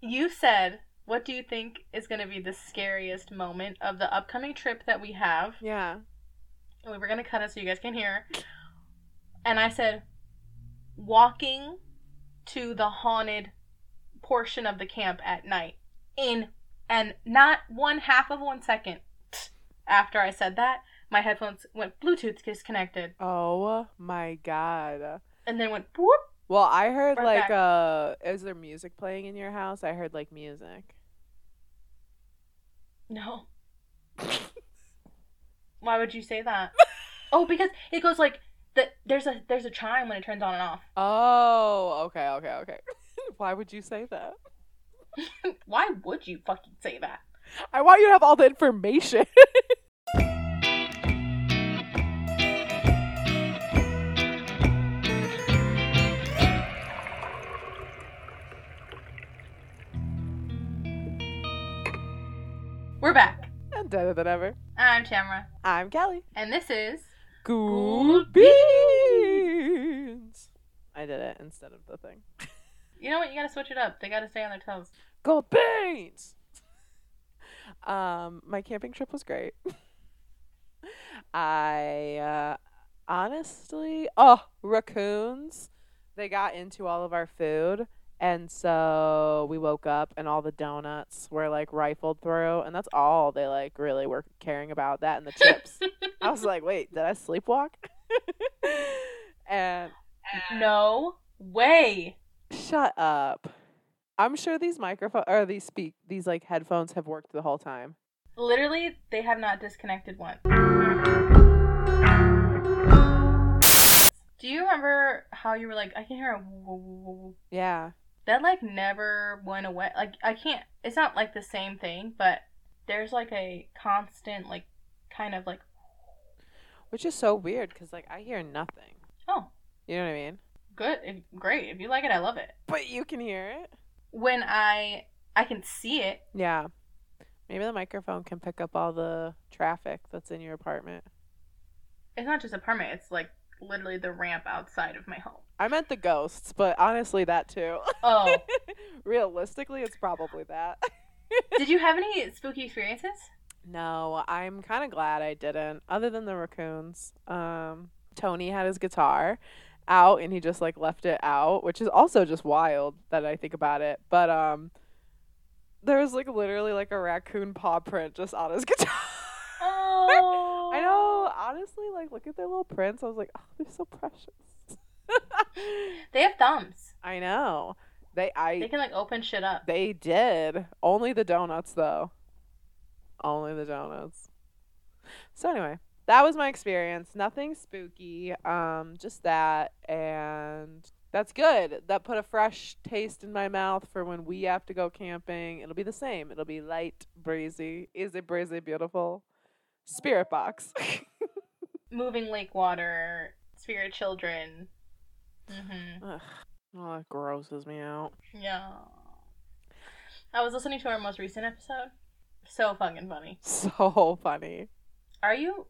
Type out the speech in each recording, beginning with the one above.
You said, what do you think is going to be the scariest moment of the upcoming trip that we have? Yeah. We were going to cut it so you guys can hear. And I said, walking to the haunted portion of the camp at night. In, and not one half of one second after I said that, my headphones went Bluetooth disconnected. Oh my god. And then went whoop. Well, I heard like back. uh is there music playing in your house? I heard like music. No. Why would you say that? oh, because it goes like the there's a there's a chime when it turns on and off. Oh, okay, okay, okay. Why would you say that? Why would you fucking say that? I want you to have all the information. We're back. and better than ever. I'm Tamara, I'm Kelly. and this is Good beans. I did it instead of the thing. you know what you gotta switch it up. They gotta stay on their toes. Gold beans. Um, my camping trip was great. I uh, honestly, oh, raccoons. They got into all of our food, and so we woke up and all the donuts were like rifled through, and that's all they like really were caring about. That and the chips. I was like, wait, did I sleepwalk? and No way. Shut up. I'm sure these microphone or these speak these like headphones have worked the whole time. Literally, they have not disconnected once. Do you remember how you were like, I can hear a woo, woo, woo, woo. Yeah. That like never went away. Like I can't. It's not like the same thing, but there's like a constant like kind of like Which is so weird cuz like I hear nothing. oh You know what I mean? good, if, great. If you like it, I love it. But you can hear it. When I I can see it. Yeah. Maybe the microphone can pick up all the traffic that's in your apartment. It's not just apartment. It's like literally the ramp outside of my home. I meant the ghosts, but honestly that too. Oh, Realistically, it's probably that. did you have any spooky experiences? No, I'm kind of glad I didn't. Other than the raccoons, um, Tony had his guitar out and he just like left it out, which is also just wild that I think about it. But um, there was like literally like a raccoon paw print just on his guitar. Oh, I know. Honestly, like look at their little prints. I was like, oh, they're so precious. They have thumbs. I know. They I They can like open shit up. They did. Only the donuts, though. Only the donuts. So anyway, that was my experience. Nothing spooky. Um, just that, and that's good. That put a fresh taste in my mouth for when we have to go camping. It'll be the same. It'll be light, breezy. Is it breezy beautiful? Spirit box. Moving lake water, spirit children. Mm-hmm. Ugh. Oh, that grosses me out. Yeah. I was listening to our most recent episode. So fucking funny. So funny. Are you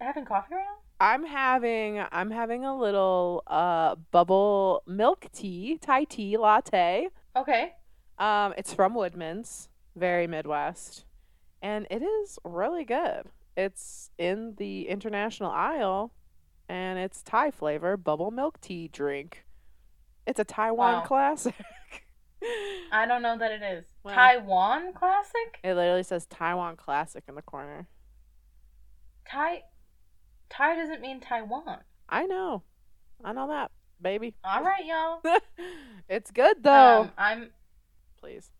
having coffee right now? I'm having I'm having a little uh bubble milk tea, Thai tea latte. Okay. Um it's from Woodman's, very Midwest. And it is really good. It's in the international aisle and it's Thai flavor bubble milk tea drink. It's a Taiwan Wow. classic. I don't know that it is. Well. Taiwan classic? it literally says Taiwan classic in the corner. Thai Thai doesn't mean Taiwan. I know. I know that, baby. All right, y'all. it's good though. Um, I'm Please.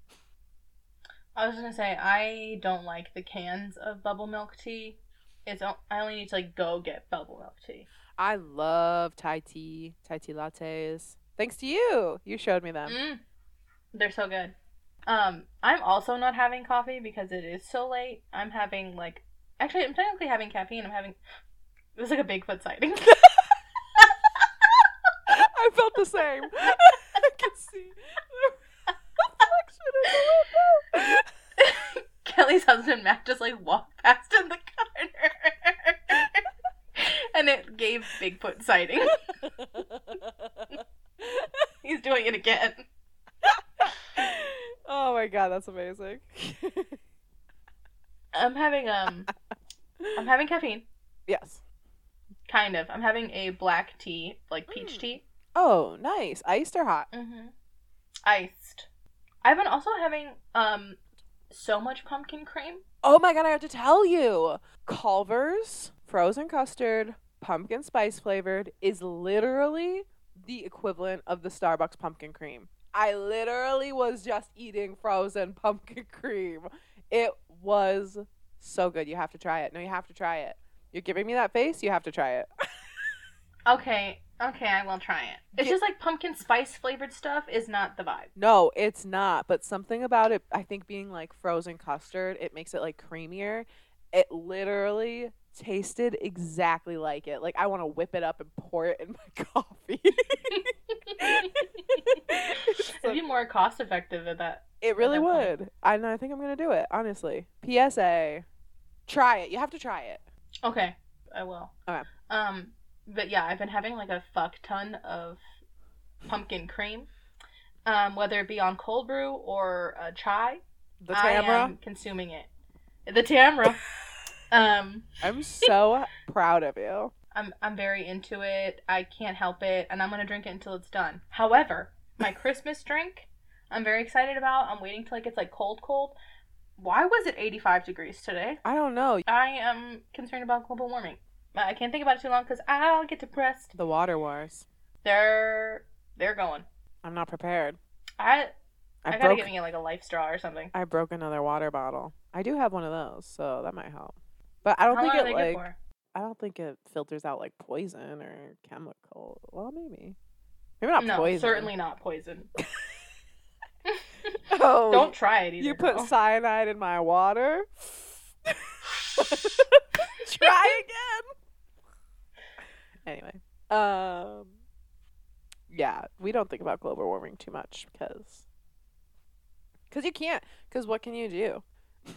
I was gonna say I don't like the cans of bubble milk tea. It's I only need to like go get bubble milk tea. I love Thai tea, Thai tea lattes. Thanks to you. You showed me them. Mm, they're so good. Um, I'm also not having coffee because it is so late. I'm having like actually I'm technically having caffeine. I'm having it was like a Bigfoot sighting. I felt the same. I can see the reflection in the window. Kelly's husband Matt just like walked past in the corner. and it gave Bigfoot sighting. He's doing it again. oh my my god, that's amazing. I'm having um, I'm having caffeine. yes. Kind of. I'm having a black tea, like peach Mm. tea. Oh, nice. Iced or hot? Mm-hmm. Iced. I've been also having um, so much pumpkin cream. Oh my god, I have to tell you. Culver's frozen custard, pumpkin spice flavored, is literally the equivalent of the Starbucks pumpkin cream. I literally was just eating frozen pumpkin cream. It was so good. You have to try it. No, you have to try it. You're giving me that face, you have to try it. Okay, okay, I will try it. It's just like pumpkin spice flavored stuff is not the vibe. No, it's not. But something about it, I think being like frozen custard, it makes it like creamier. It literally tasted exactly like it. Like I want to whip it up and pour it in my coffee. So- It'd be more cost effective at that. it really that point. would. I, and I think I'm gonna do it. Honestly, PSA, try it. You have to try it. Okay, I will. Okay. Um, but yeah, I've been having like a fuck ton of pumpkin cream, um, whether it be on cold brew or uh, chai. The Tamra. am consuming it. The Tamra. um, I'm so proud of you. I'm I'm very into it. I can't help it, and I'm gonna drink it until it's done. However, my Christmas drink, I'm very excited about. I'm waiting till it gets like cold, cold. Why was it 85 degrees today? I don't know. I am concerned about global warming. I can't think about it too long because I'll get depressed. The water wars. They're they're going. I'm not prepared. I I, I, gotta broke. get me like a life straw or something. I broke another water bottle. I do have one of those, so that might help. But I don't How think it like? I don't think it filters out like poison or chemical. Well, maybe. Maybe not No, poison. certainly not poison. Oh, Don't try it either. you put girl. cyanide in my water. Try again. Anyway, um, yeah, we don't think about global warming too much because, because you can't. Because what can you do?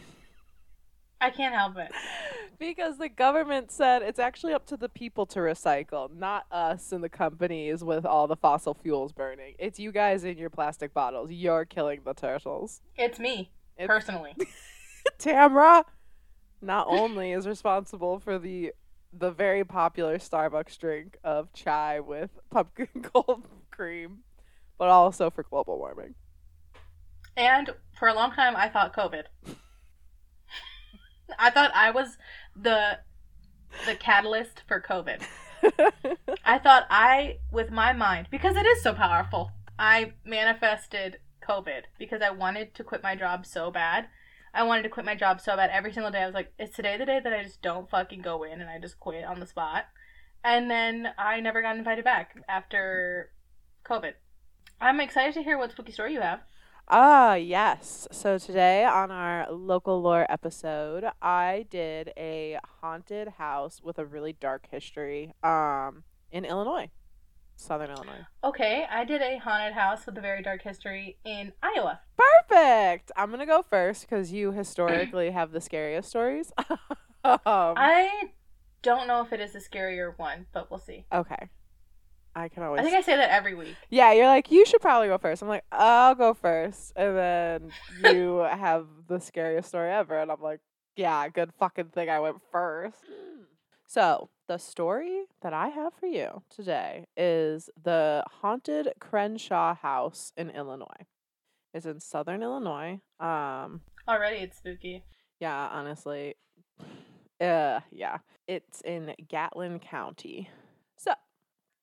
I can't help it. because the government said it's actually up to the people to recycle, not us and the companies with all the fossil fuels burning. It's you guys in your plastic bottles. You're killing the turtles. It's me It's personally. Tamra not only is responsible for the the very popular Starbucks drink of chai with pumpkin cold cream, but also for global warming. And for a long time, I thought COVID. I thought I was the the catalyst for COVID. I thought I, with my mind, because it is so powerful, I manifested COVID because I wanted to quit my job so bad. I wanted to quit my job so bad every single day. I was like, is today the day that I just don't fucking go in and I just quit on the spot? And then I never got invited back after COVID. I'm excited to hear what spooky story you have. Ah, yes. So today on our local lore episode, I did a haunted house with a really dark history um in Illinois. Southern Illinois. Okay, I did a haunted house with a very dark history in Iowa. Perfect. I'm to go first cuz you historically have the scariest stories. um, I don't know if it is the scarier one, but we'll see. okay. I can always I think I say that every week. Yeah, you're like, you should probably go first. I'm like, I'll go first. And then you have the scariest story ever. And I'm like, yeah, good fucking thing I went first. So, the story that I have for you today is the haunted Crenshaw house in Illinois. It's in southern Illinois. Um, Already it's spooky. yeah, honestly. Uh, yeah. It's in Gallatin County. So,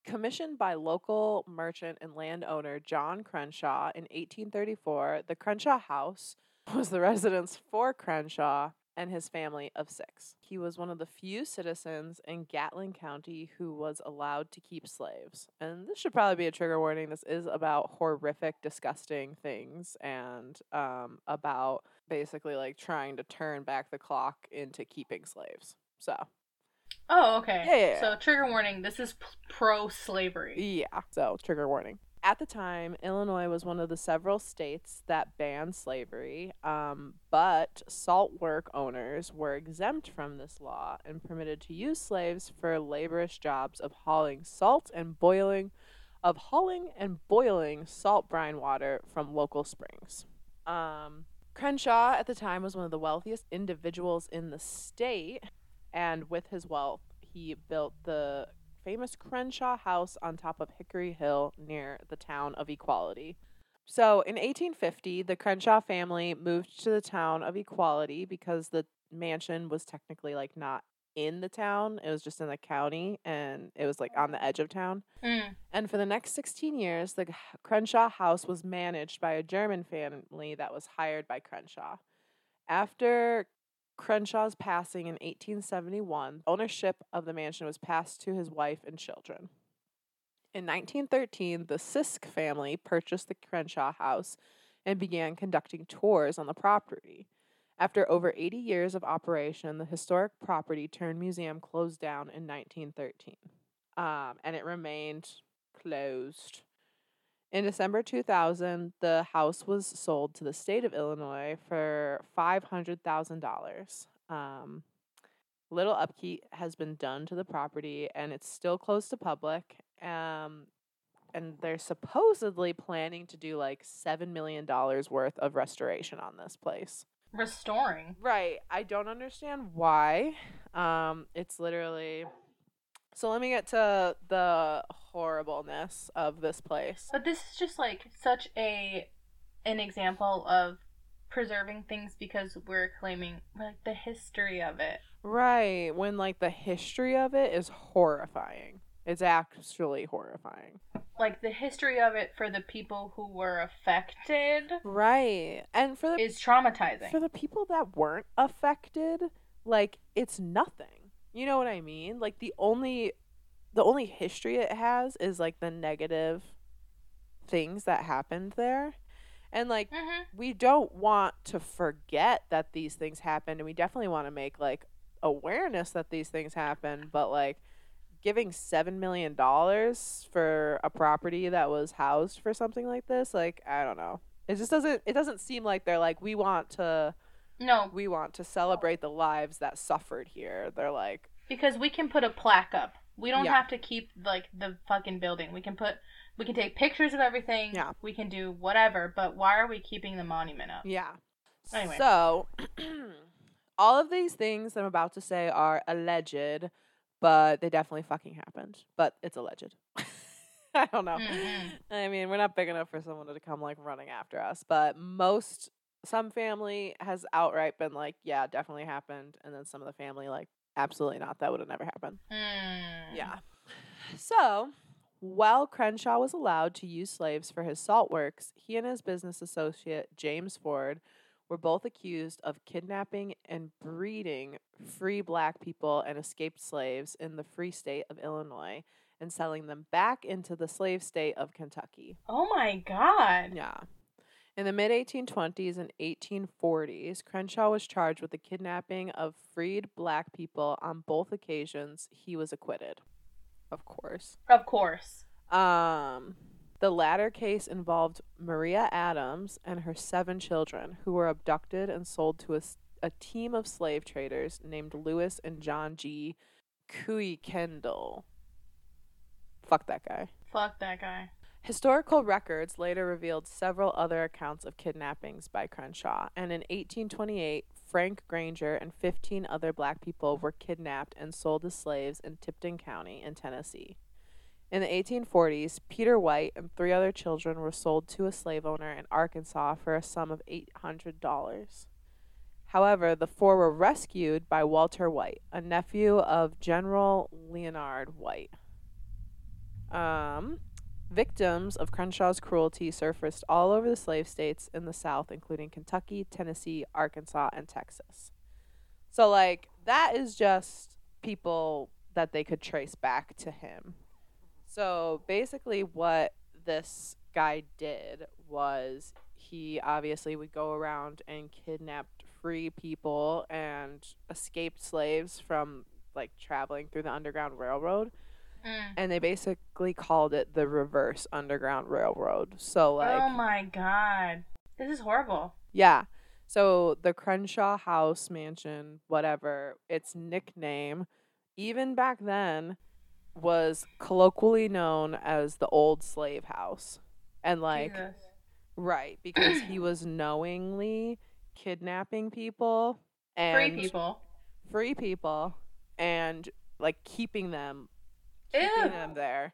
commissioned by local merchant and landowner John Crenshaw in 1834, the Crenshaw House was the residence for Crenshaw and his family of six. He was one of the few citizens in Gallatin County who was allowed to keep slaves. And this should probably be a trigger warning. This is about horrific, disgusting things and um, about basically like trying to turn back the clock into keeping slaves. So, Oh, okay. Yeah, yeah, yeah. So trigger warning. This is p- pro slavery. yeah, so trigger warning. At the time, Illinois was one of the several states that banned slavery, um, but salt work owners were exempt from this law and permitted to use slaves for laborious jobs of hauling salt and boiling, of hauling and boiling salt brine water from local springs. Um, Crenshaw at the time was one of the wealthiest individuals in the state, and with his wealth, he built the famous Crenshaw House on top of Hickory Hill near the town of Equality. So in 1850, the Crenshaw family moved to the town of Equality because the mansion was technically like not in the town, it was just in the county and it was like on the edge of town. Mm. And for the next 16 years, the Crenshaw house was managed by a German family that was hired by Crenshaw. After Crenshaw's passing in 1871, ownership of the mansion was passed to his wife and children. In 1913, the Sisk family purchased the Crenshaw house and began conducting tours on the property. After over 80 years of operation, the historic property turned museum closed down in 1913 um, and it remained closed. In December 2000, the house was sold to the state of Illinois for $500,000. Um, little upkeep has been done to the property, and it's still closed to public. Um, and they're supposedly planning to do like $7 million worth of restoration on this place. Restoring. Right. I don't understand why. Um, it's literally. So let me get to the horribleness of this place. But this is just like such a an example of preserving things because we're claiming like the history of it. Right. When like the history of it is horrifying. It's actually horrifying. Like the history of it for the people who were affected Right. And for the is traumatizing. for the people that weren't affected, like it's nothing. You know what I mean? Like the only the only history it has is like the negative things that happened there. And like hmm we don't want to forget that these things happened and we definitely want to make like awareness that these things happen, but like giving 7 million dollars for a property that was housed for something like this, like I don't know. It just doesn't it doesn't seem like they're like we want to No, we want to celebrate the lives that suffered here. They're like because we can put a plaque up. We don't Yeah. have to keep like the fucking building. We can put we can take pictures of everything. Yeah. We can do whatever, but why are we keeping the monument up? Yeah. Anyway. So, all of these things I'm about to say are alleged, but they definitely fucking happened. But it's alleged. I don't know. Mhm. I mean, we're not big enough for someone to come like running after us, but most some family has outright been like, yeah, definitely happened, and then some of the family like, absolutely not. That would have never happened. Mm. Yeah. So, while Crenshaw was allowed to use slaves for his salt works, he and his business associate, James Ford, were both accused of kidnapping and breeding free black people and escaped slaves in the free state of Illinois and selling them back into the slave state of Kentucky. Oh my god. Yeah. In the mid 1820s and 1840s, Crenshaw was charged with the kidnapping of freed black people. On both occasions, he was acquitted. Of course. Of course. Um, the latter case involved Maria Adams and her seven children, who were abducted and sold to a, a team of slave traders named Lewis and John G. Kuykendall. Fuck that guy. Fuck that guy. Historical records later revealed several other accounts of kidnappings by Crenshaw, and in 1828, Frank Granger and 15 other black people were kidnapped and sold as slaves in Tipton County in Tennessee. In the 1840s, Peter White and three other children were sold to a slave owner in Arkansas for a sum of $800. However, the four were rescued by Walter White, a nephew of General Leonard White. Um, Victims of Crenshaw's cruelty surfaced all over the slave states in the South, including Kentucky, Tennessee, Arkansas, and Texas. So, like, that is just people that they could trace back to him. So, basically, what this guy did was he obviously would go around and kidnapped free people and escaped slaves from like traveling through the Underground Railroad Mm. and they basically called it the reverse underground railroad so like oh my god. This is horrible. yeah so the crenshaw house mansion whatever its nickname even back then was colloquially known as the old slave house and like Jesus. Right, because he was knowingly kidnapping people and Free people. free people and like keeping them. Keeping them there,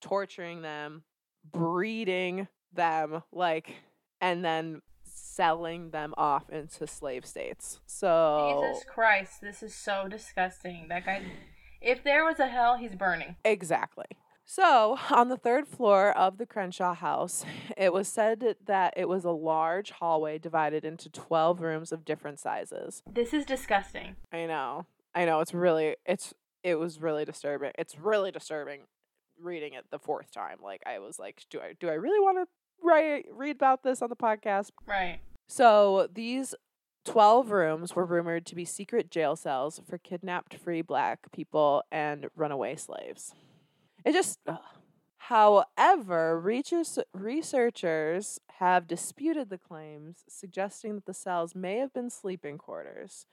torturing them, breeding them, like, and then selling them off into slave states. So Jesus Christ, this is so disgusting. That guy. If there was a hell, he's burning. Exactly. So, on the third floor of the Crenshaw house, it was said that it was a large hallway divided into 12 rooms of different sizes. This is disgusting. I know. I know it's really it's it was really disturbing. It's really disturbing reading it the fourth time. Like I was like, do I do I really want to write read about this on the podcast? Right. So, these 12 rooms were rumored to be secret jail cells for kidnapped free black people and runaway slaves. It just. ugh. However, researchers have disputed the claims, suggesting that the cells may have been sleeping quarters.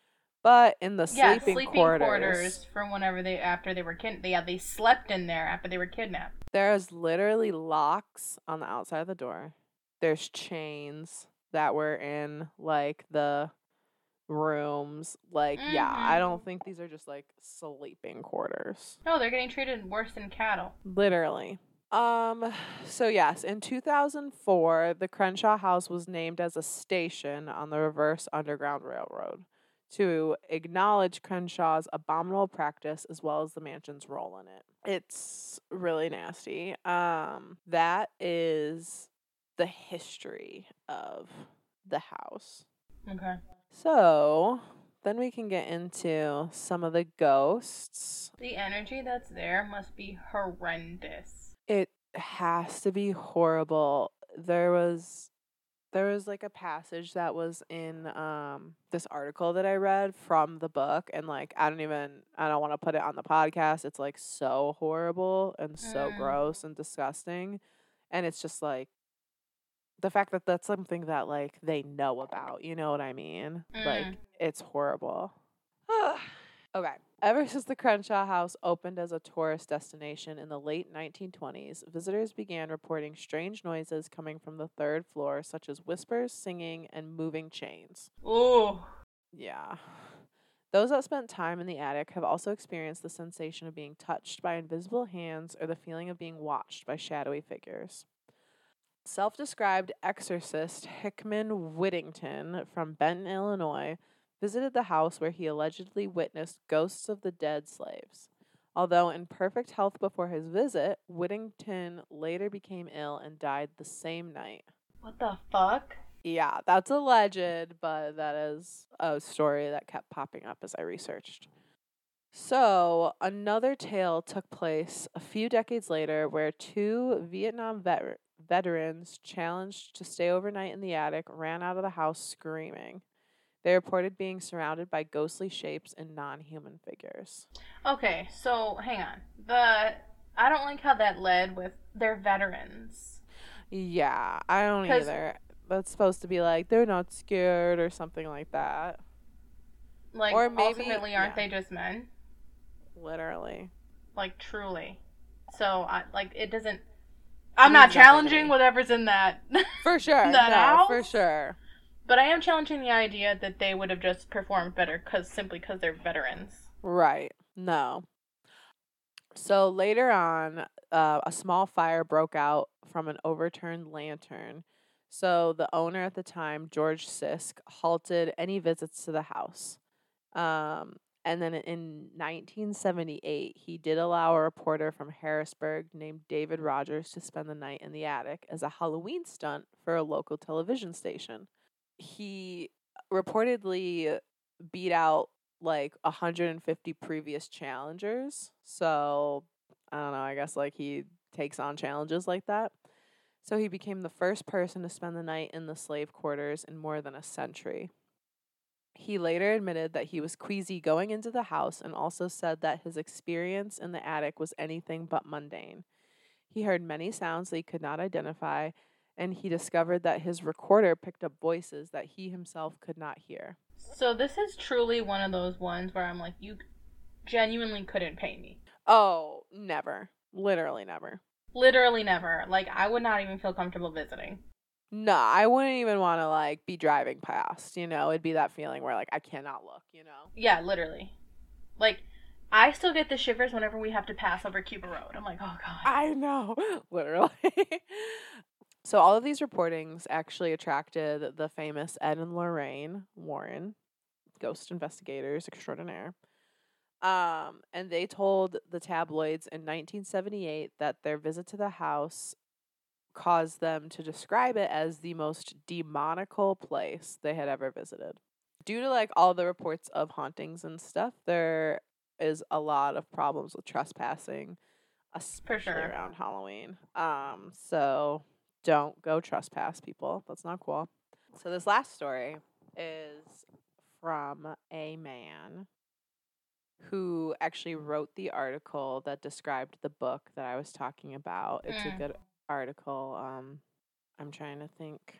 But in the Yeah, sleeping, sleeping quarters, quarters. from whenever they after they were kid. Yeah, they slept in there after they were kidnapped. there's literally locks on the outside of the door. There's chains that were in like the rooms. Like, yeah, I Mhm. don't think these are just like sleeping quarters. No, they're getting treated worse than cattle. Literally. Um so yes, in 2004, the Crenshaw House was named as a station on the Reverse Underground Railroad to acknowledge Crenshaw's abominable practice as well as the mansion's role in it. It's really nasty. Um that is the history of the house. Okay. So, then we can get into some of the ghosts. The energy that's there must be horrendous. It has to be horrible. There was there was like a passage that was in um this article that I read from the book and like I don't even I don't want to put it on the podcast. It's like so horrible and so Mm. gross and disgusting. And it's just like the fact that that's something that like they know about, you know what I mean? Like Mm. it's horrible. okay. Ever since the Crenshaw House opened as a tourist destination in the late 1920s, visitors began reporting strange noises coming from the third floor, such as whispers, singing, and moving chains. Ooh. Yeah. Those that spent time in the attic have also experienced the sensation of being touched by invisible hands or the feeling of being watched by shadowy figures. Self described exorcist Hickman Whittington from Benton, Illinois, visited the house where he allegedly witnessed ghosts of the dead slaves. Although in perfect health before his visit, Whittington later became ill and died the same night. What the fuck? Yeah, that's alleged, but that is a story that kept popping up as I researched. So, another tale took place a few decades later where two Vietnam vet- veterans challenged to stay overnight in the attic ran out of the house screaming. They reported being surrounded by ghostly shapes and non human figures. Okay, so hang on. The I don't like how that led with their veterans. Yeah, I don't either. That's supposed to be like they're not scared or something like that. Like Or maybe- ultimately aren't yeah. they just men? Literally. Like truly. So I like it doesn't I'm not challenging whatever's in that. For sure. That no, for sure. But I am challenging the idea that they would have just performed better cuz simply cuz they're veterans. Right. No. So later on, uh, a small fire broke out from an overturned lantern. So the owner at the time, George Sisk, halted any visits to the house. Um, and then in 1978, he did allow a reporter from Harrisburg named David Rogers to spend the night in the attic as a Halloween stunt for a local television station. He reportedly beat out like 150 previous challengers. So, I don't know, I guess like he takes on challenges like that. So he became the first person to spend the night in the slave quarters in more than a century. He later admitted that he was queasy going into the house and also said that his experience in the attic was anything but mundane. He heard many sounds that he could not identify, and he discovered that his recorder picked up voices that he himself could not hear. So this is truly one of those ones where I'm like you genuinely couldn't pay me. Oh, never. Literally never. Literally never. Like I would not even feel comfortable visiting. No, I wouldn't even want to like be driving past. You know, it'd be that feeling where like I cannot look. You know. Yeah, literally. Like, I still get the shivers whenever we have to pass over Cuba Road. I'm like, oh god. I know, literally. So all of these reportings actually attracted the famous Ed and Lorraine Warren, ghost investigators extraordinaire. Um, and they told the tabloids in 1978 that their visit to the house caused them to describe it as the most demonical place they had ever visited. Due to like all the reports of hauntings and stuff, there is a lot of problems with trespassing, especially sure. around Halloween. Um, so don't go trespass, people. That's not cool. So this last story is from a man who actually wrote the article that described the book that I was talking about. It's Mm. a good article. Um, I'm trying to think.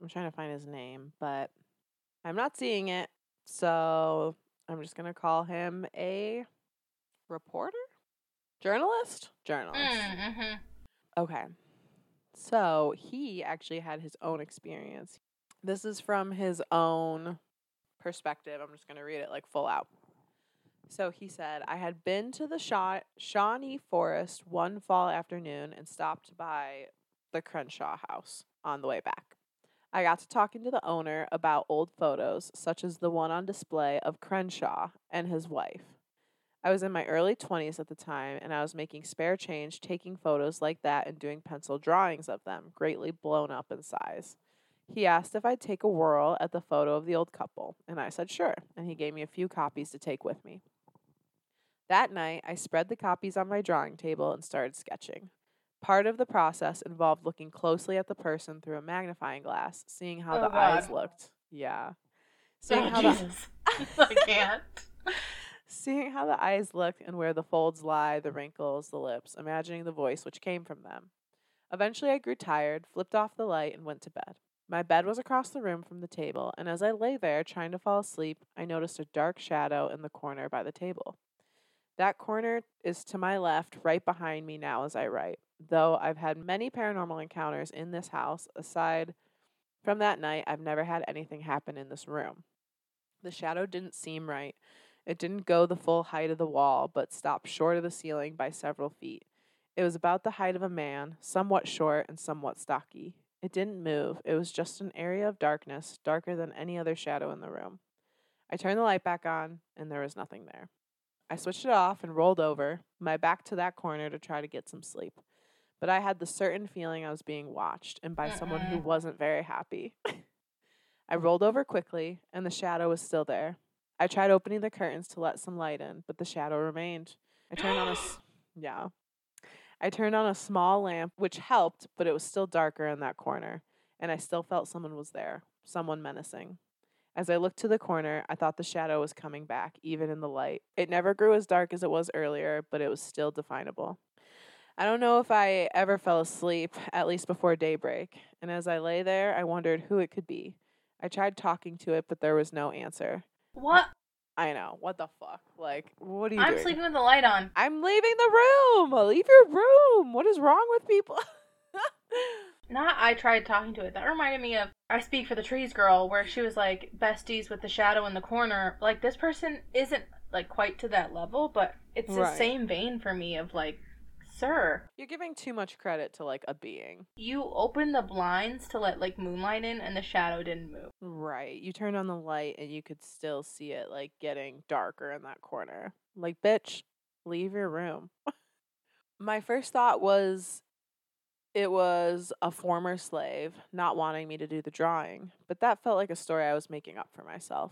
I'm trying to find his name, but I'm not seeing it. So I'm just gonna call him a reporter, journalist, journalist. Mm-hmm. Okay. So he actually had his own experience. This is from his own perspective. I'm just going to read it like full out. So he said, I had been to the Shaw- Shawnee Forest one fall afternoon and stopped by the Crenshaw house on the way back. I got to talking to the owner about old photos, such as the one on display of Crenshaw and his wife. I was in my early 20s at the time, and I was making spare change taking photos like that and doing pencil drawings of them, greatly blown up in size. He asked if I'd take a whirl at the photo of the old couple, and I said sure, and he gave me a few copies to take with me. That night, I spread the copies on my drawing table and started sketching. Part of the process involved looking closely at the person through a magnifying glass, seeing how Oh, the eyes looked. Yeah. Oh, seeing Oh, how the Jesus. I can't. Seeing how the eyes looked and where the folds lie, the wrinkles, the lips, imagining the voice which came from them. Eventually, I grew tired, flipped off the light, and went to bed. My bed was across the room from the table, and as I lay there trying to fall asleep, I noticed a dark shadow in the corner by the table. That corner is to my left, right behind me now as I write. Though I've had many paranormal encounters in this house, aside from that night, I've never had anything happen in this room. The shadow didn't seem right. It didn't go the full height of the wall, but stopped short of the ceiling by several feet. It was about the height of a man, somewhat short and somewhat stocky. It didn't move. It was just an area of darkness, darker than any other shadow in the room. I turned the light back on, and there was nothing there. I switched it off and rolled over, my back to that corner to try to get some sleep. But I had the certain feeling I was being watched, and by someone who wasn't very happy. I rolled over quickly, and the shadow was still there. I tried opening the curtains to let some light in, but the shadow remained. I turned on a s- yeah. I turned on a small lamp, which helped, but it was still darker in that corner, and I still felt someone was there, someone menacing. As I looked to the corner, I thought the shadow was coming back, even in the light. It never grew as dark as it was earlier, but it was still definable. I don't know if I ever fell asleep, at least before daybreak, and as I lay there, I wondered who it could be. I tried talking to it, but there was no answer. What? I know. What the fuck? Like, what are you I'm doing? sleeping with the light on. I'm leaving the room. Leave your room. What is wrong with people? Not I tried talking to it. That reminded me of I Speak for the Trees girl, where she was like besties with the shadow in the corner. Like this person isn't like quite to that level, but it's the Right. same vein for me of like, sir, You're giving too much credit to like a being. you opened the blinds to let like moonlight in, and the shadow didn't move. Right. You turned on the light and you could still see it like getting darker in that corner. Like, bitch, leave your room. My first thought was it was a former slave not wanting me to do the drawing, but that felt like a story I was making up for myself.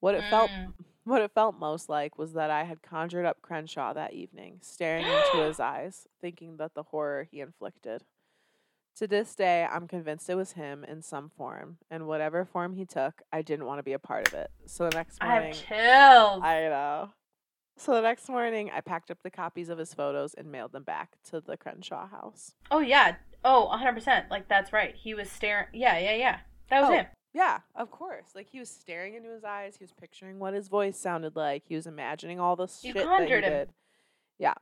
What it felt Mm. What it felt most like was that I had conjured up Crenshaw that evening, staring into his eyes, thinking that the horror he inflicted. To this day, I'm convinced it was him in some form, and whatever form he took, I didn't want to be a part of it. So the next I morning, have chills. I know. So the next morning, I packed up the copies of his photos and mailed them back to the Crenshaw house. Oh yeah. Oh, 100%. Like that's right. He was staring. Yeah, yeah, yeah. That was Oh, him. Yeah, of course. Like he was staring into his eyes. He was picturing what his voice sounded like. He was imagining all the You shit that he conjured him. did. Yeah.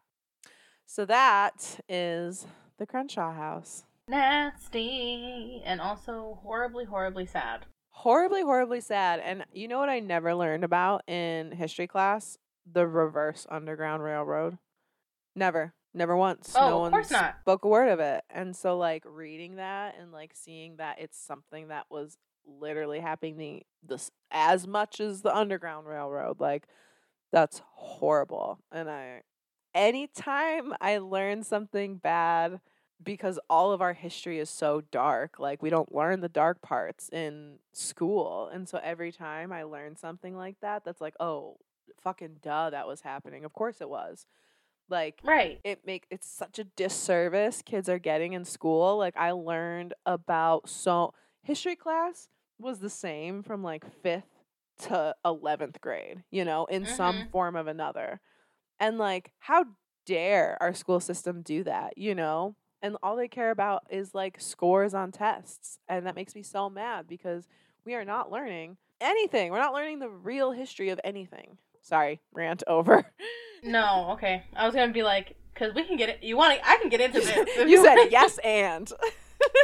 So that is the Crenshaw house. Nasty and also horribly, horribly sad. Horribly, horribly sad. And you know what I never learned about in history class? The reverse Underground Railroad. Never. Never once. Oh, no of course one not. spoke a word of it. And so like reading that and like seeing that it's something that was literally happening this as much as the Underground Railroad, like that's horrible. And I anytime I learn something bad because all of our history is so dark, like we don't learn the dark parts in school. And so every time I learn something like that, that's like, oh, fucking duh, that was happening. Of course it was. Like Right. it make it's such a disservice kids are getting in school. Like I learned about so history class was the same from like 5th to 11th grade, you know, in some Mhm. form of another. And like how dare our school system do that, you know? And all they care about is like scores on tests. And that makes me so mad because we are not learning anything. We're not learning the real history of anything. Sorry, rant over. No, okay. I was gonna be like, because we can get it. You want? to I can get into this. you said yes and.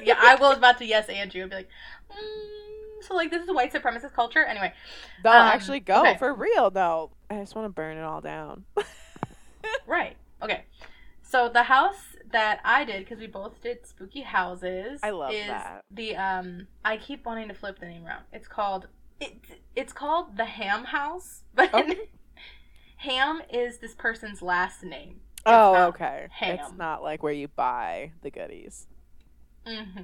yeah, I was about to yes and you and be like, mm, so like this is white supremacist culture. Anyway, No, Um, actually, go okay. for real. No, I just want to burn it all down. right. Okay. So the house that I did because we both did spooky houses. I love is that. The um, I keep wanting to flip the name around. It's called it. It's called the Ham House, but. Ham is this person's last name. oh, not okay. It's ham. not like where you buy the goodies. Mm-hmm.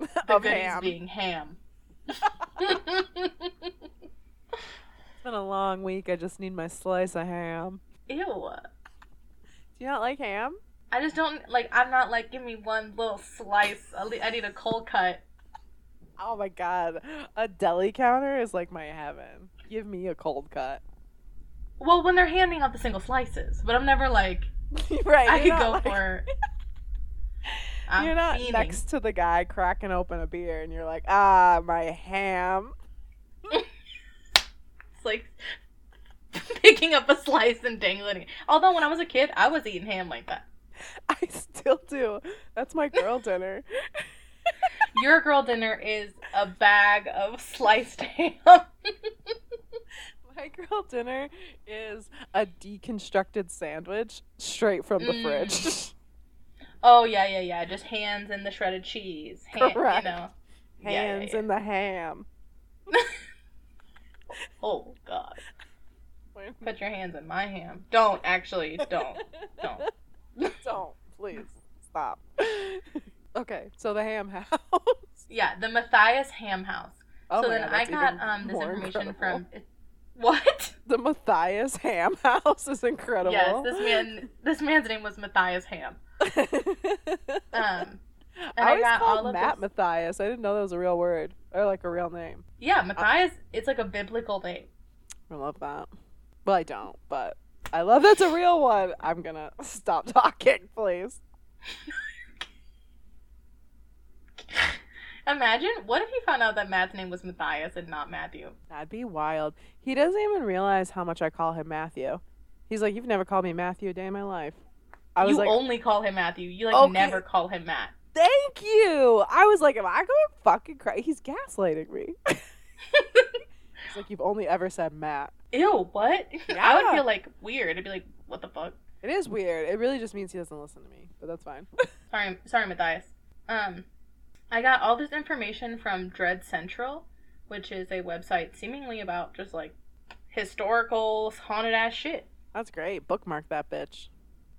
The of goodies ham. being ham. It's been a long week. I just need my slice of ham. Ew. Do you not like ham? I just don't like. I'm not like. Give me one little slice. I need a cold cut. Oh my god, a deli counter is like my heaven. Give me a cold cut. Well, when they're handing out the single slices, but I'm never like. right? I could go like- for. I'm you're not fiending. next to the guy cracking open a beer, and you're like, ah, my ham. It's like picking up a slice and dangling it. Although when I was a kid, I was eating ham like that. I still do. That's my girl dinner. Your girl dinner is a bag of sliced ham. My girl dinner is a deconstructed sandwich straight from the Mm. fridge. Oh yeah, yeah, yeah. Just hands and the shredded cheese. Hand, Correct. You know. Yeah, yeah, Hands yeah. in the ham. Oh god. Put your hands in my ham. Don't actually. Don't. Don't. Don't. Please. Stop. okay, so the ham house. Yeah, the Matthias Ham House. Oh so then God, I got um this information incredible. from. What? The Matthias Ham House is incredible. Yes, this man. This man's name was Matthias Ham. Um. I I, got all of Matt this. Matthias. I didn't know that was a real word or like a real name. Yeah, Matthias. It's like a biblical name. I love that. Well, I don't, but I love that's a real one. I'm gonna stop talking, please. Imagine what if he found out that Matt's name was Matthias and not Matthew? That'd be wild. He doesn't even realize how much I call him Matthew. He's like, "You've never called me Matthew a day in my life." I was you like, only call him Matthew. You like Okay. never call him Matt. "Thank you." I was like, "Am I going to fucking crazy?" He's gaslighting me. It's like, "You've only ever said Matt." Ew, what? I would feel like weird. I'd be like, what the fuck? It is weird. It really just means he doesn't listen to me, but that's fine. Sorry, sorry, Matthias. Um, I got all this information from Dread Central, which is a website seemingly about just like historical haunted ass shit. That's great. Bookmark that bitch.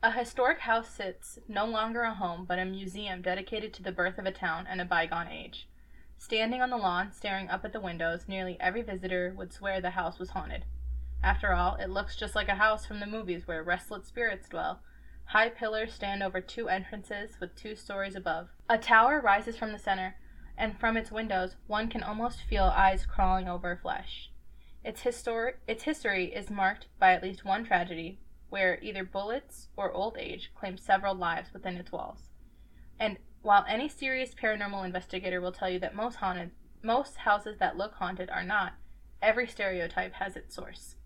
A historic house sits no longer a home, but a museum dedicated to the birth of a town and a bygone age. Standing on the lawn, staring up at the windows, nearly every visitor would swear the house was haunted. After all, it looks just like a house from the movies where restless spirits dwell. High pillars stand over two entrances with two stories above. A tower rises from the center, and from its windows one can almost feel eyes crawling over flesh. Its, histor- its history is marked by at least one tragedy where either bullets or old age claim several lives within its walls. And while any serious paranormal investigator will tell you that most haunted most houses that look haunted are not, every stereotype has its source.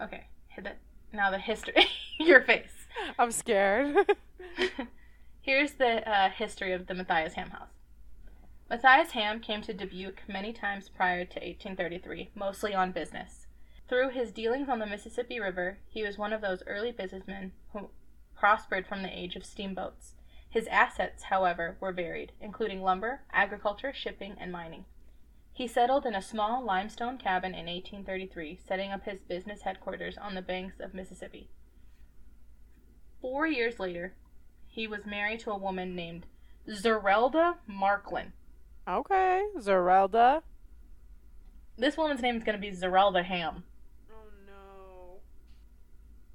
Okay, hit it. Now the history. Your face. I'm scared. Here's the uh, history of the Matthias Ham House. Matthias Ham came to Dubuque many times prior to 1833, mostly on business. Through his dealings on the Mississippi River, he was one of those early businessmen who prospered from the age of steamboats. His assets, however, were varied, including lumber, agriculture, shipping, and mining. He settled in a small limestone cabin in 1833, setting up his business headquarters on the banks of Mississippi. Four years later, he was married to a woman named Zerelda Marklin. Okay, Zerelda. This woman's name is going to be Zerelda Ham.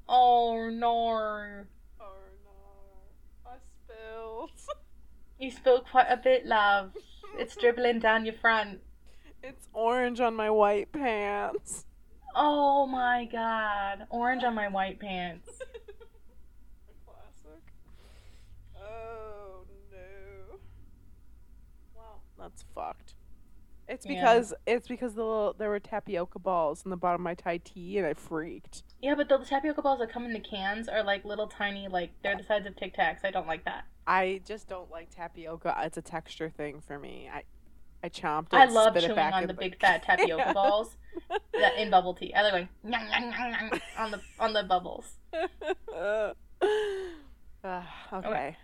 Oh no. Oh no. I spilled. You spoke quite a bit, love. It's dribbling down your front. It's orange on my white pants. Oh my god. Orange on my white pants. A classic. Oh no. Well, that's fucked. It's Yeah. because it's because the little, there were tapioca balls in the bottom of my Thai tea, and I freaked. Yeah, but the tapioca balls that come in the cans are like little tiny, like, they're the size of Tic Tacs. I don't like that. I just don't like tapioca. It's a texture thing for me. I I chomped it. I love spit it chewing back on the big fat tapioca Yeah. balls that in bubble tea. I like going "Nyang, nyang, nyang, nyang," on the on the bubbles. Ah, okay.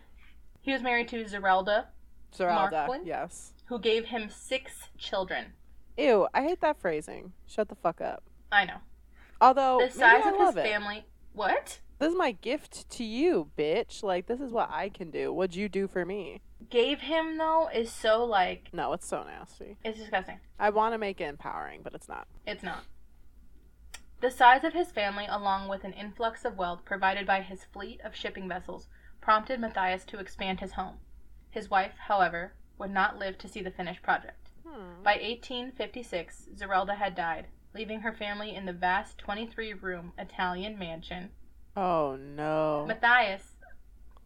He was married to Zerelda, Zerelda, Marklin? yes. Who gave him six children. Ew, I hate that phrasing. Shut the fuck up. I know. Although The size of his it. family. What? This is my gift to you, bitch. Like this is what I can do. What'd you do for me? Gave him though is so like No, it's so nasty. it's disgusting. I want to make it empowering, but it's not. It's not. The size of his family, along with an influx of wealth provided by his fleet of shipping vessels, prompted Matthias to expand his home. His wife, however, would not live to see the finished project. Hmm. By 1856, Zerelda had died, leaving her family in the vast 23 room Italian mansion. Oh no. Matthias,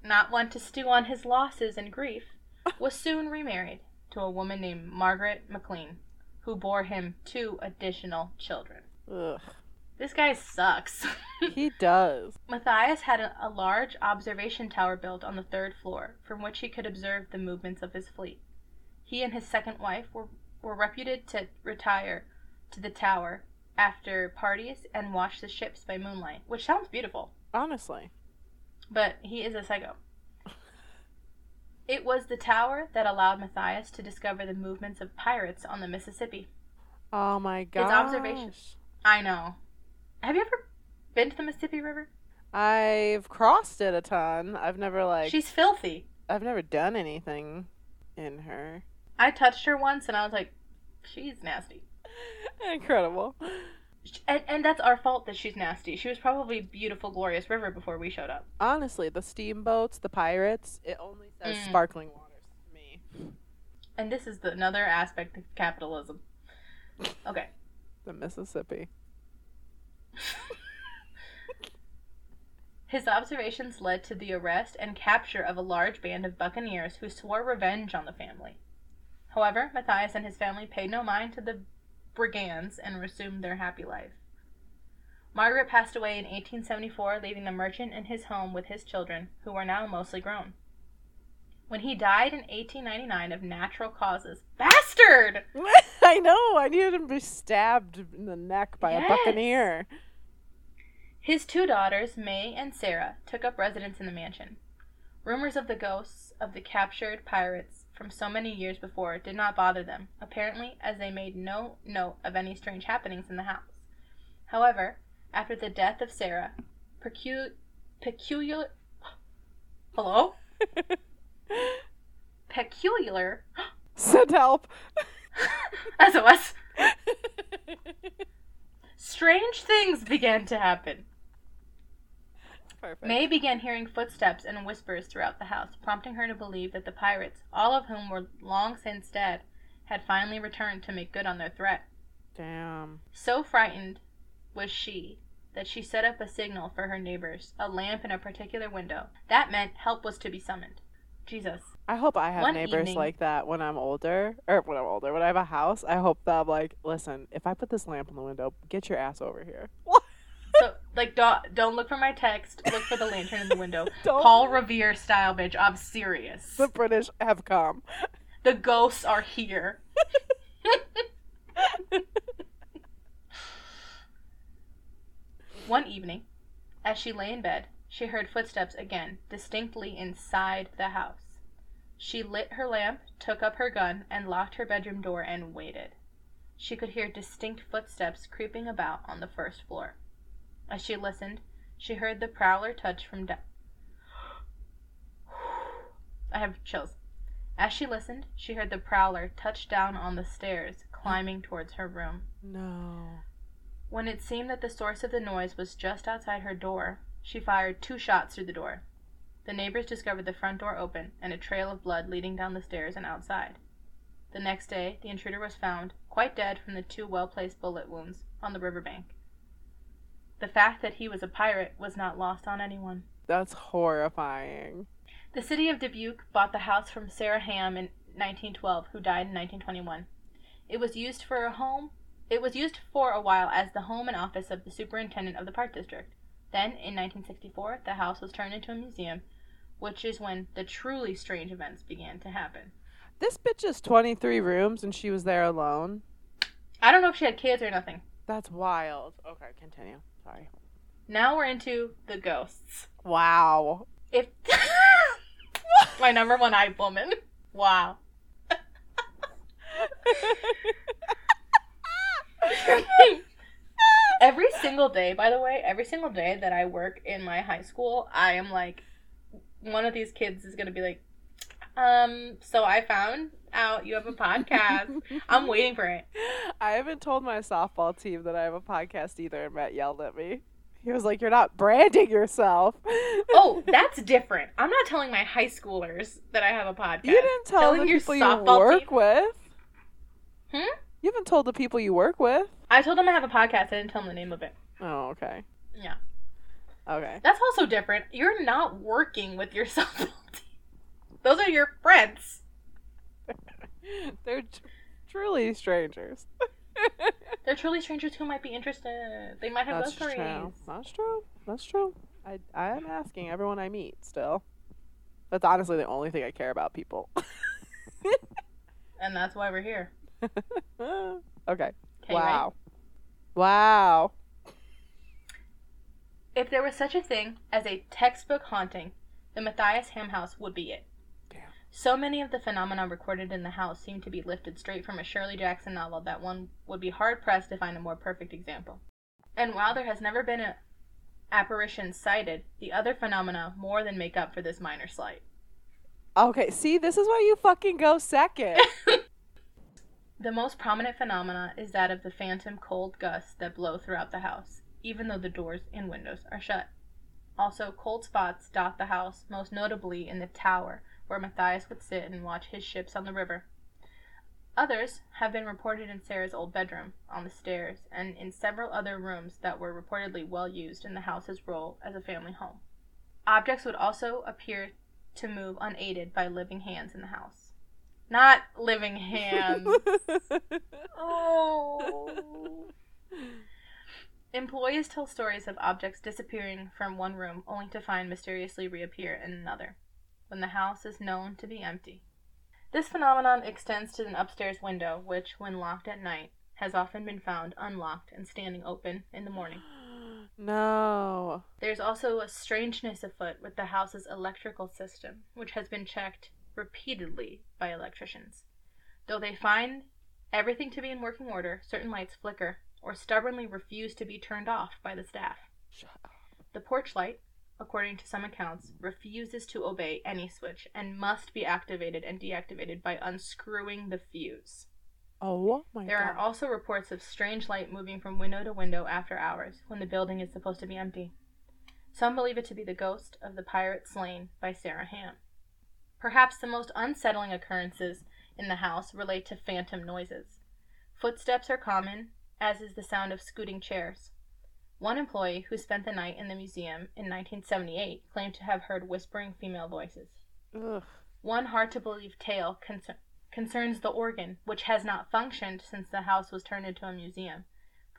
not one to stew on his losses and grief, was soon remarried to a woman named Margaret McLean, who bore him two additional children. Ugh. This guy sucks. He does. Matthias had a, a large observation tower built on the third floor from which he could observe the movements of his fleet. He and his second wife were, were reputed to retire to the tower after parties and watch the ships by moonlight, which sounds beautiful, Honestly. but he is a psycho. It was the tower that allowed Matthias to discover the movements of pirates on the Mississippi. Oh my god. observation. I know. Have you ever been to the Mississippi River? I've crossed it a ton. I've never like She's filthy. I've never done anything in her. I touched her once and I was like, she's nasty. Incredible. And, and that's our fault that she's nasty. She was probably beautiful, glorious river before we showed up. Honestly, the steamboats, the pirates, it only says Mm. sparkling waters to me. And this is the, another aspect of capitalism. Okay. The Mississippi. His observations led to the arrest and capture of a large band of buccaneers who swore revenge on the family. However, Matthias and his family paid no mind to the brigands and resumed their happy life. Margaret passed away in 1874, leaving the merchant in his home with his children, who were now mostly grown. When he died in 1899 of natural causes, bastard! I know. I needed him to be stabbed in the neck by Yes. a buccaneer. His two daughters, May and Sarah, took up residence in the mansion. Rumors of the ghosts of the captured pirates from so many years before did not bother them, apparently, as they made no note of any strange happenings in the house. However, after the death of Sarah, pecu- peculiar. Hello? Peculiar. Send help. SOS. Strange things began to happen. Perfect. May began hearing footsteps and whispers throughout the house, prompting her to believe that the pirates, all of whom were long since dead, had finally returned to make good on their threat. Damn. So frightened was she that she set up a signal for her neighbors, a lamp in a particular window. That meant help was to be summoned. Jesus. I hope I have One neighbors evening- like that when I'm older, or when I'm older. When I have a house, I hope that I'm like, listen, if I put this lamp in the window, get your ass over here. So Like don't don't look for my text. Look for the lantern in the window. Paul Revere style, bitch. I'm serious. The British have come. The ghosts are here. One evening, as she lay in bed, she heard footsteps again, distinctly inside the house. She lit her lamp, took up her gun, and locked her bedroom door and waited. She could hear distinct footsteps creeping about on the first floor. As she listened, she heard the prowler touch from down. I have chills. As she listened, she heard the prowler touch down on the stairs, climbing towards her room. No. When it seemed that the source of the noise was just outside her door, she fired two shots through the door. The neighbors discovered the front door open and a trail of blood leading down the stairs and outside. The next day, the intruder was found, quite dead from the two well placed bullet wounds, on the riverbank. The fact that he was a pirate was not lost on anyone. That's horrifying. The city of Dubuque bought the house from Sarah Ham in 1912, who died in 1921. It was used for a home. It was used for a while as the home and office of the superintendent of the park district. Then, in 1964, the house was turned into a museum, which is when the truly strange events began to happen. This bitch is 23 rooms and she was there alone. I don't know if she had kids or nothing. That's wild. Okay, continue. Sorry. Now we're into the ghosts. Wow. If my number one hype woman. Wow. every single day, by the way, every single day that I work in my high school, I am like, one of these kids is gonna be like, um, so I found out you have a podcast. I'm waiting for it. I haven't told my softball team that I have a podcast either, and Matt yelled at me. He was like, You're not branding yourself. Oh, that's different. I'm not telling my high schoolers that I have a podcast. You didn't tell Telling the your people you work team- with. Hmm? You haven't told the people you work with. I told them I have a podcast. I didn't tell them the name of it. Oh, okay. Yeah. Okay. That's also different. You're not working with your softball team. Those are your friends. They're tr- truly strangers. They're truly strangers who might be interested. They might have That's stories. That's true. That's true. I I am asking everyone I meet still. That's honestly the only thing I care about people. And that's why we're here. okay. Okay, wow. Wow. If there was such a thing as a textbook haunting, the Matthias Ham house would be it. So many of the phenomena recorded in the house seem to be lifted straight from a Shirley Jackson novel that one would be hard pressed to find a more perfect example. And while there has never been an apparition sighted, the other phenomena more than make up for this minor slight. Okay, see, this is why you fucking go second. The most prominent phenomena is that of the phantom cold gusts that blow throughout the house, even though the doors and windows are shut. Also, cold spots dot the house, most notably in the tower where Matthias would sit and watch his ships on the river. Others have been reported in Sarah's old bedroom, on the stairs, and in several other rooms that were reportedly well used in the house's role as a family home. Objects would also appear to move unaided by living hands in the house. Not living hands. Oh. Employees tell stories of objects disappearing from one room only to find mysteriously reappear in another, when the house is known to be empty. This phenomenon extends to an upstairs window, which, when locked at night, has often been found unlocked and standing open in the morning. no. There's also a strangeness afoot with the house's electrical system, which has been checked repeatedly by electricians. Though they find everything to be in working order, certain lights flicker or stubbornly refuse to be turned off by the staff. Shut up. The porch light, according to some accounts, refuses to obey any switch and must be activated and deactivated by unscrewing the fuse. Oh my There god. are also reports of strange light moving from window to window after hours, when the building is supposed to be empty. Some believe it to be the ghost of the pirate slain by Sarah Ham. Perhaps the most unsettling occurrences in the house relate to phantom noises. Footsteps are common, as is the sound of scooting chairs. One employee who spent the night in the museum in 1978 claimed to have heard whispering female voices. Ugh. One hard to believe tale concer- concerns the organ, which has not functioned since the house was turned into a museum.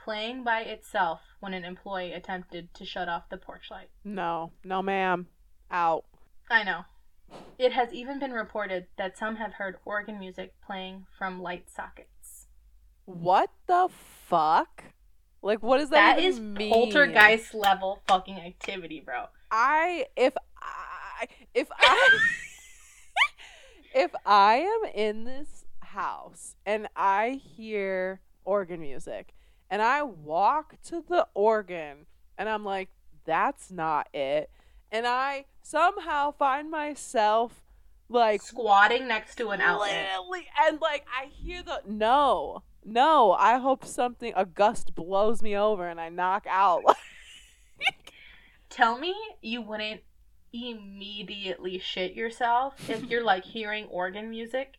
playing by itself when an employee attempted to shut off the porch light. No, no, ma'am. Out. I know. It has even been reported that some have heard organ music playing from light sockets. What the fuck? Like, what does that, That is mean? poltergeist level fucking activity, bro. I if I if I if I am in this house and I hear organ music and I walk to the organ and I'm like that's not it and I somehow find myself like Squatting next to an outlet. and like I hear the no no I hope something a gust blows me over and I knock out Tell me you wouldn't immediately shit yourself if you're like hearing organ music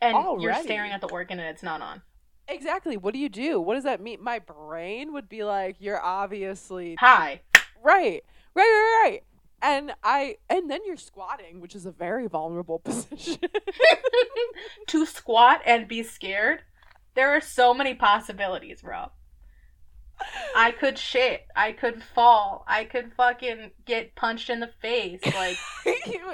and you're staring at the organ and it's not on. Exactly. What do you do? What does that mean? My brain would be like, you're obviously Hi. right, right, right, right. And I, and then you're squatting, which is a very vulnerable position. to squat and be scared. There are so many possibilities, bro. I could shit. I could fall. I could fucking get punched in the face. Like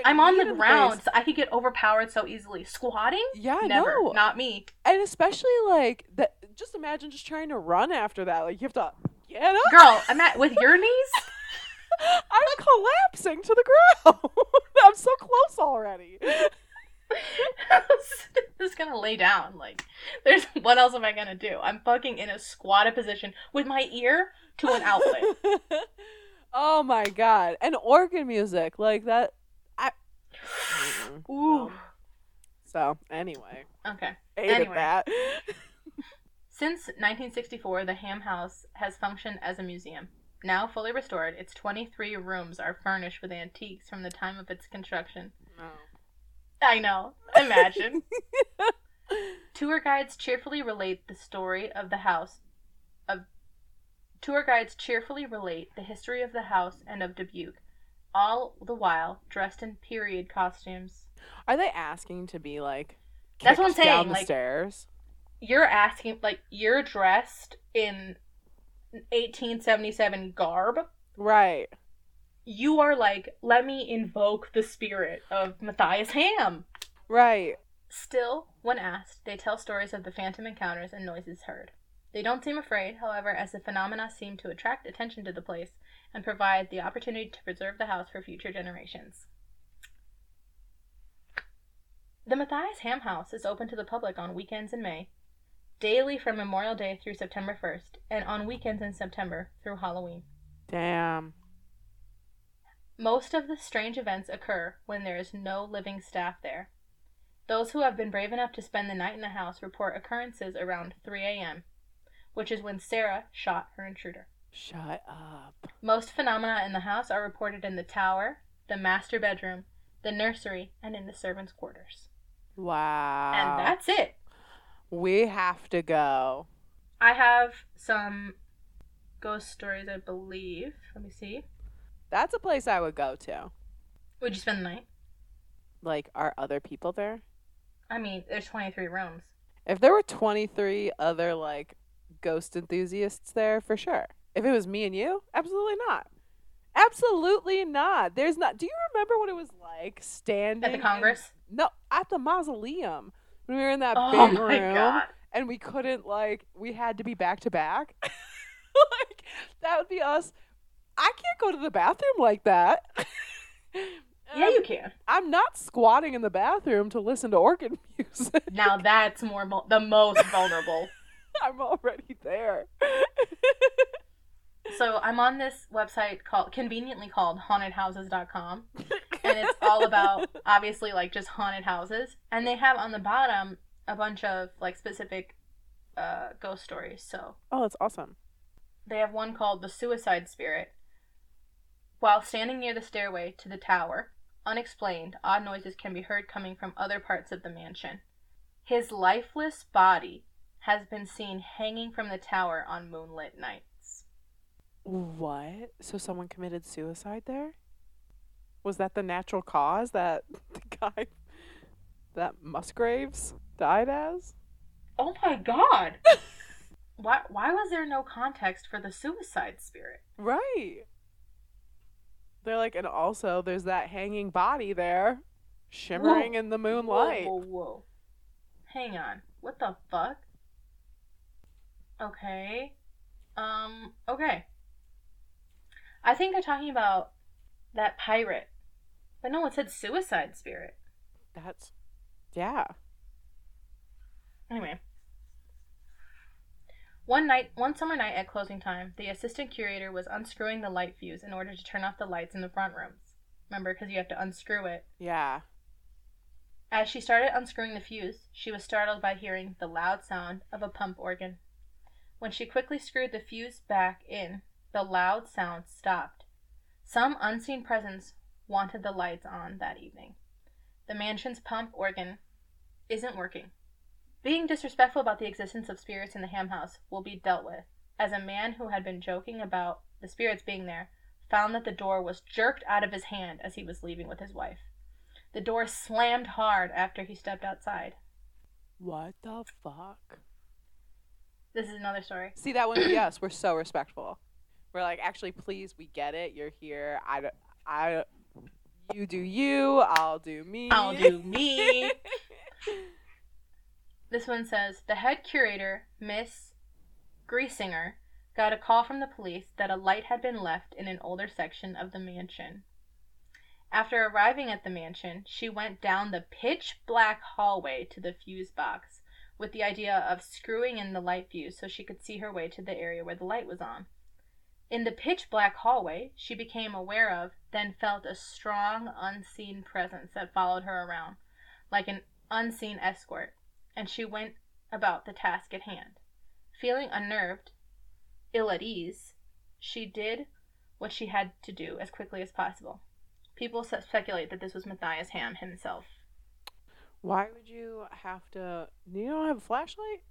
I'm on the ground. So I could get overpowered so easily. Squatting? Yeah, Never. know. Not me. And especially like that. Just imagine just trying to run after that. Like you have to get up. Girl, I'm at with your knees? I'm collapsing to the ground. I'm so close already. I'm just gonna lay down. Like, there's what else am I gonna do? I'm fucking in a squatted position with my ear to an outlet. oh my god. And organ music like that. I. Ooh. So anyway, Okay. Anyway. that. Since 1964, the Ham House has functioned as a museum. Now fully restored, its 23 rooms are furnished with antiques from the time of its construction. Oh. I know. Imagine. Tour guides cheerfully relate the story of the house of Tour guides cheerfully relate the history of the house and of Dubuque, all the while dressed in period costumes. Are they asking to be like? That's what I'm kicked Down saying, the like- stairs. You're asking like you're dressed in 1877 garb. Right. You are like, let me invoke the spirit of Matthias Ham. Right. Still, when asked, they tell stories of the phantom encounters and noises heard. They don't seem afraid, however, as the phenomena seem to attract attention to the place and provide the opportunity to preserve the house for future generations. The Matthias Ham House is open to the public on weekends in May, daily from Memorial Day through September 1st, and on weekends in September through Halloween. Damn. Most of the strange events occur when there is no living staff there. Those who have been brave enough to spend the night in the house report occurrences around 3 a.m., which is when Sarah shot her intruder. Shut up. Most phenomena in the house are reported in the tower, the master bedroom, the nursery, and in the servants' quarters. Wow. And that's it. we have to go. I have some ghost stories, I believe. Let me see. That's a place I would go to. Would you spend the night? Like, are other people there? I mean, there's 23 rooms. If there were 23 other, like, ghost enthusiasts there, for sure. If it was me and you, absolutely not. Absolutely not. There's not. Do you remember what it was like standing At the in- Congress? no, at the mausoleum when we were in that Oh big room god. and we couldn't like we had to be back to back. like that would be us. I can't go to the bathroom like that. Yeah, you can. I'm not squatting in the bathroom to listen to organ music. Now that's more the most vulnerable. I'm already there. So I'm on this website called conveniently called hauntedhouses.com and it's all about obviously like just haunted houses and they have on the bottom a bunch of like specific uh, ghost stories. So oh, that's awesome. they have one called the suicide spirit. While standing near the stairway to the tower, unexplained, odd noises can be heard coming from other parts of the mansion. His lifeless body has been seen hanging from the tower on moonlit nights. What? So someone committed suicide there? Was that the natural cause that the guy that Musgraves died as? Oh my god! Why why was there no context for the suicide spirit? Right. They're like, and also there's that hanging body there, shimmering in the moonlight. Whoa, whoa, whoa. Hang on. What the fuck? Okay. Um, okay. I think they're talking about that pirate. But no, it said suicide spirit. That's, yeah. Anyway. One night, one summer night at closing time, the assistant curator was unscrewing the light fuse in order to turn off the lights in the front rooms. Remember, because you have to unscrew it. Yeah. As she started unscrewing the fuse, she was startled by hearing the loud sound of a pump organ. When she quickly screwed the fuse back in, the loud sound stopped. Some unseen presence wanted the lights on that evening. The mansion's pump organ isn't working. Being disrespectful about the existence of spirits in the ham house will be dealt with, as a man who had been joking about the spirits being there found that the door was jerked out of his hand as he was leaving with his wife. The door slammed hard after he stepped outside. What the fuck? This is another story. See, that one? yes. We're so respectful. We're like, actually, please, we get it. You're here. I, I, you do you. I'll do me. I'll do me. This one says the head curator, Miss Griesinger, got a call from the police that a light had been left in an older section of the mansion. After arriving at the mansion, she went down the pitch black hallway to the fuse box with the idea of screwing in the light fuse so she could see her way to the area where the light was on. In the pitch black hallway, she became aware of, then felt a strong, unseen presence that followed her around, like an unseen escort, and she went about the task at hand. Feeling unnerved, ill at ease, she did what she had to do as quickly as possible. People speculate that this was Matthias Ham himself. Why would you have to? You don't have a flashlight?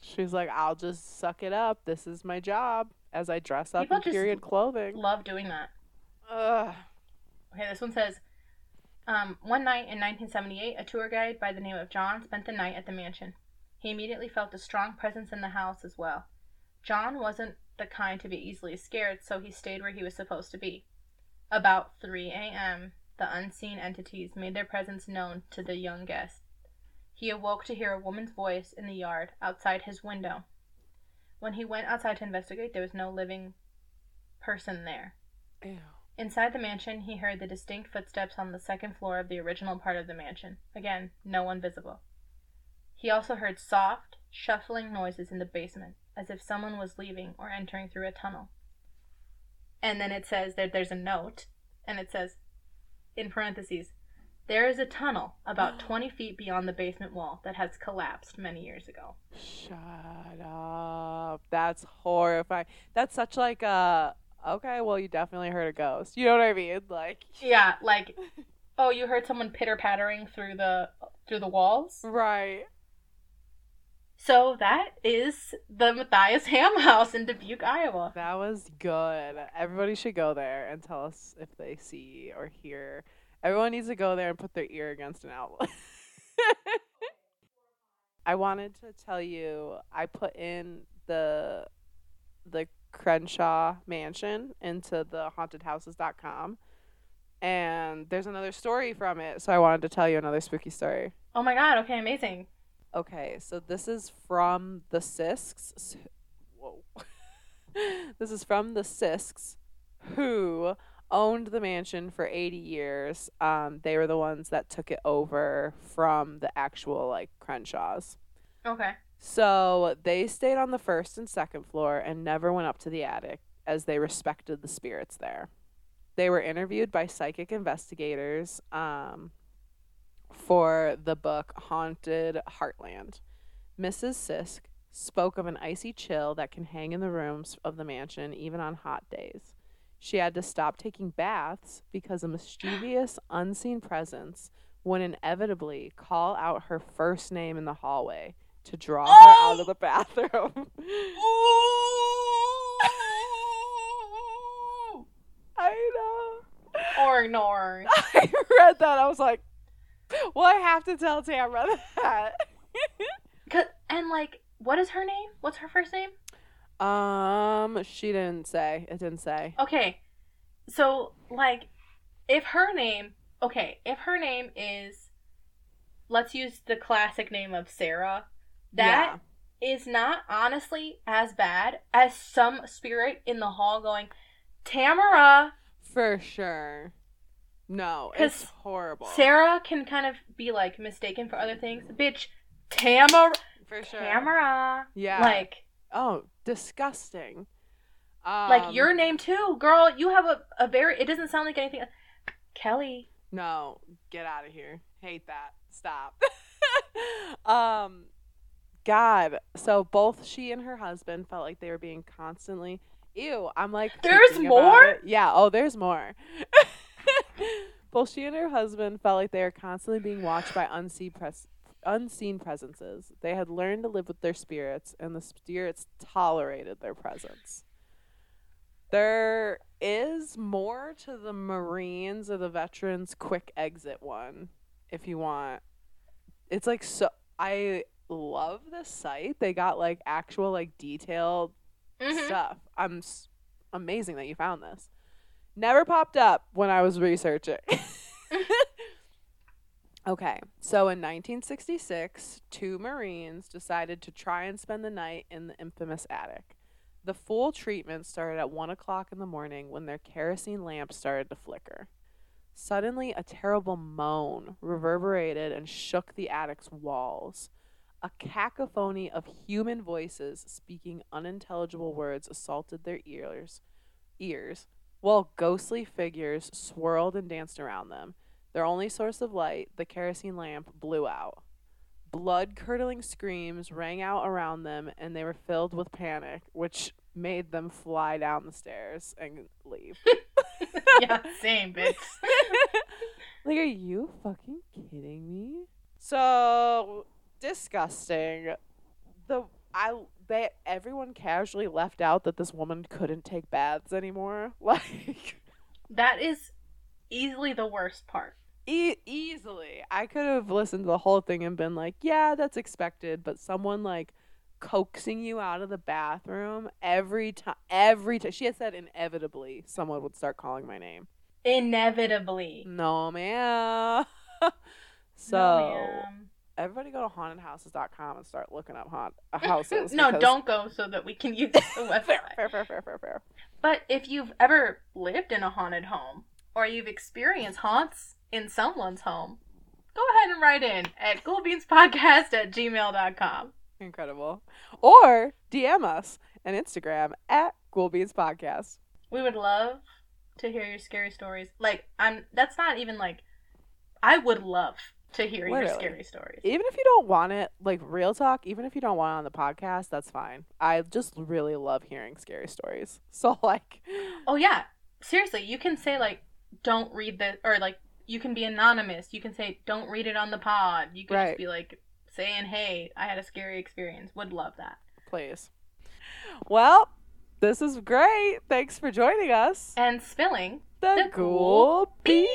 She's like, I'll just suck it up. This is my job as I dress up People in period clothing. Love doing that. Ugh. Okay, this one says um, One night in 1978, a tour guide by the name of John spent the night at the mansion. He immediately felt a strong presence in the house as well. John wasn't the kind to be easily scared, so he stayed where he was supposed to be. About 3 a.m., the unseen entities made their presence known to the young guest. He awoke to hear a woman's voice in the yard outside his window. When he went outside to investigate, there was no living person there. Ew. Inside the mansion, he heard the distinct footsteps on the second floor of the original part of the mansion. Again, no one visible. He also heard soft, shuffling noises in the basement, as if someone was leaving or entering through a tunnel. And then it says that there's a note, and it says, in parentheses, there is a tunnel about 20 feet beyond the basement wall that has collapsed many years ago. Shut up. That's horrifying. That's such like a okay, well you definitely heard a ghost. You know what I mean? Like Yeah, like, oh, you heard someone pitter pattering through the through the walls. Right. So that is the Matthias Ham House in Dubuque, Iowa. That was good. Everybody should go there and tell us if they see or hear. Everyone needs to go there and put their ear against an outlet. I wanted to tell you I put in the the Crenshaw mansion into the hauntedhouses.com and there's another story from it, so I wanted to tell you another spooky story. Oh my god, okay, amazing. Okay, so this is from the Sisks. Whoa. this is from the Sisks, who owned the mansion for 80 years. Um, they were the ones that took it over from the actual, like, Crenshaws. Okay. So they stayed on the first and second floor and never went up to the attic as they respected the spirits there. They were interviewed by psychic investigators um, for the book Haunted Heartland. Mrs. Sisk spoke of an icy chill that can hang in the rooms of the mansion even on hot days. She had to stop taking baths because a mischievous, unseen presence would inevitably call out her first name in the hallway to draw her out of the bathroom. I know. Or ignore. I read that. I was like, well, I have to tell Tamara that. 'Cause- and like what is her name? What's her first name? Um, she didn't say. It didn't say. Okay. So, like, if her name, okay, if her name is, let's use the classic name of Sarah, that is not honestly as bad as some spirit in the hall going, Tamara. For sure. No, it's horrible. Sarah can kind of be like mistaken for other things. Bitch, Tamara. For sure. Tamara. Yeah. Like, oh, disgusting. Um, like your name too, girl. You have a, a very, it doesn't sound like anything. Kelly. No, get out of here. Hate that. Stop. um, God. So both she and her husband felt like they were being constantly. Ew. I'm like. There's more? Yeah. Oh, there's more. both she and her husband felt like they were constantly being watched by unseen pres- unseen presences. They had learned to live with their spirits, and the spirits tolerated their presence. There is more to the Marines or the veterans quick exit one if you want. It's like so I love the site. They got like actual like detailed Mhm. stuff. I'm s- amazing that you found this. Never popped up when I was researching. okay, so in 1966, two Marines decided to try and spend the night in the infamous attic. The full treatment started at 1 o'clock in the morning when their kerosene lamp started to flicker. Suddenly, a terrible moan reverberated and shook the attic's walls. A cacophony of human voices speaking unintelligible words assaulted their ears, ears, while ghostly figures swirled and danced around them. Their only source of light, the kerosene lamp, blew out. Blood curdling screams rang out around them, and they were filled with panic, which made them fly down the stairs and leave. yeah, same, bitch. like, are you fucking kidding me? So disgusting. The I they everyone casually left out that this woman couldn't take baths anymore. Like That is easily the worst part. e- easily, I could have listened to the whole thing and been like, "Yeah, that's expected," but someone like coaxing you out of the bathroom every time every time she had said inevitably someone would start calling my name Inevitably. no man so No, ma'am. Everybody go to hauntedhouses.com and start looking up haunt houses. no, because- don't go so that we can use the fair, website. fair, fair, fair, fair, fair. But if you've ever lived in a haunted home or you've experienced haunts in someone's home, go ahead and write in at ghoulbeanspodcast at gmail.com. Incredible. Or DM us on Instagram at Ghoulbeans Podcast. We would love to hear your scary stories. Like, I'm that's not even like I would love to hear your scary stories. Even if you don't want it, like real talk, even if you don't want it on the podcast, that's fine. I just really love hearing scary stories. So like, Oh yeah. Seriously, you can say like don't read this or like you can be anonymous. You can say don't read it on the pod. You can Right. just be like saying, "Hey, I had a scary experience." Would love that. please. Well, this is great. Thanks for joining us. And spilling The, the Ghoul Ghoul Beans.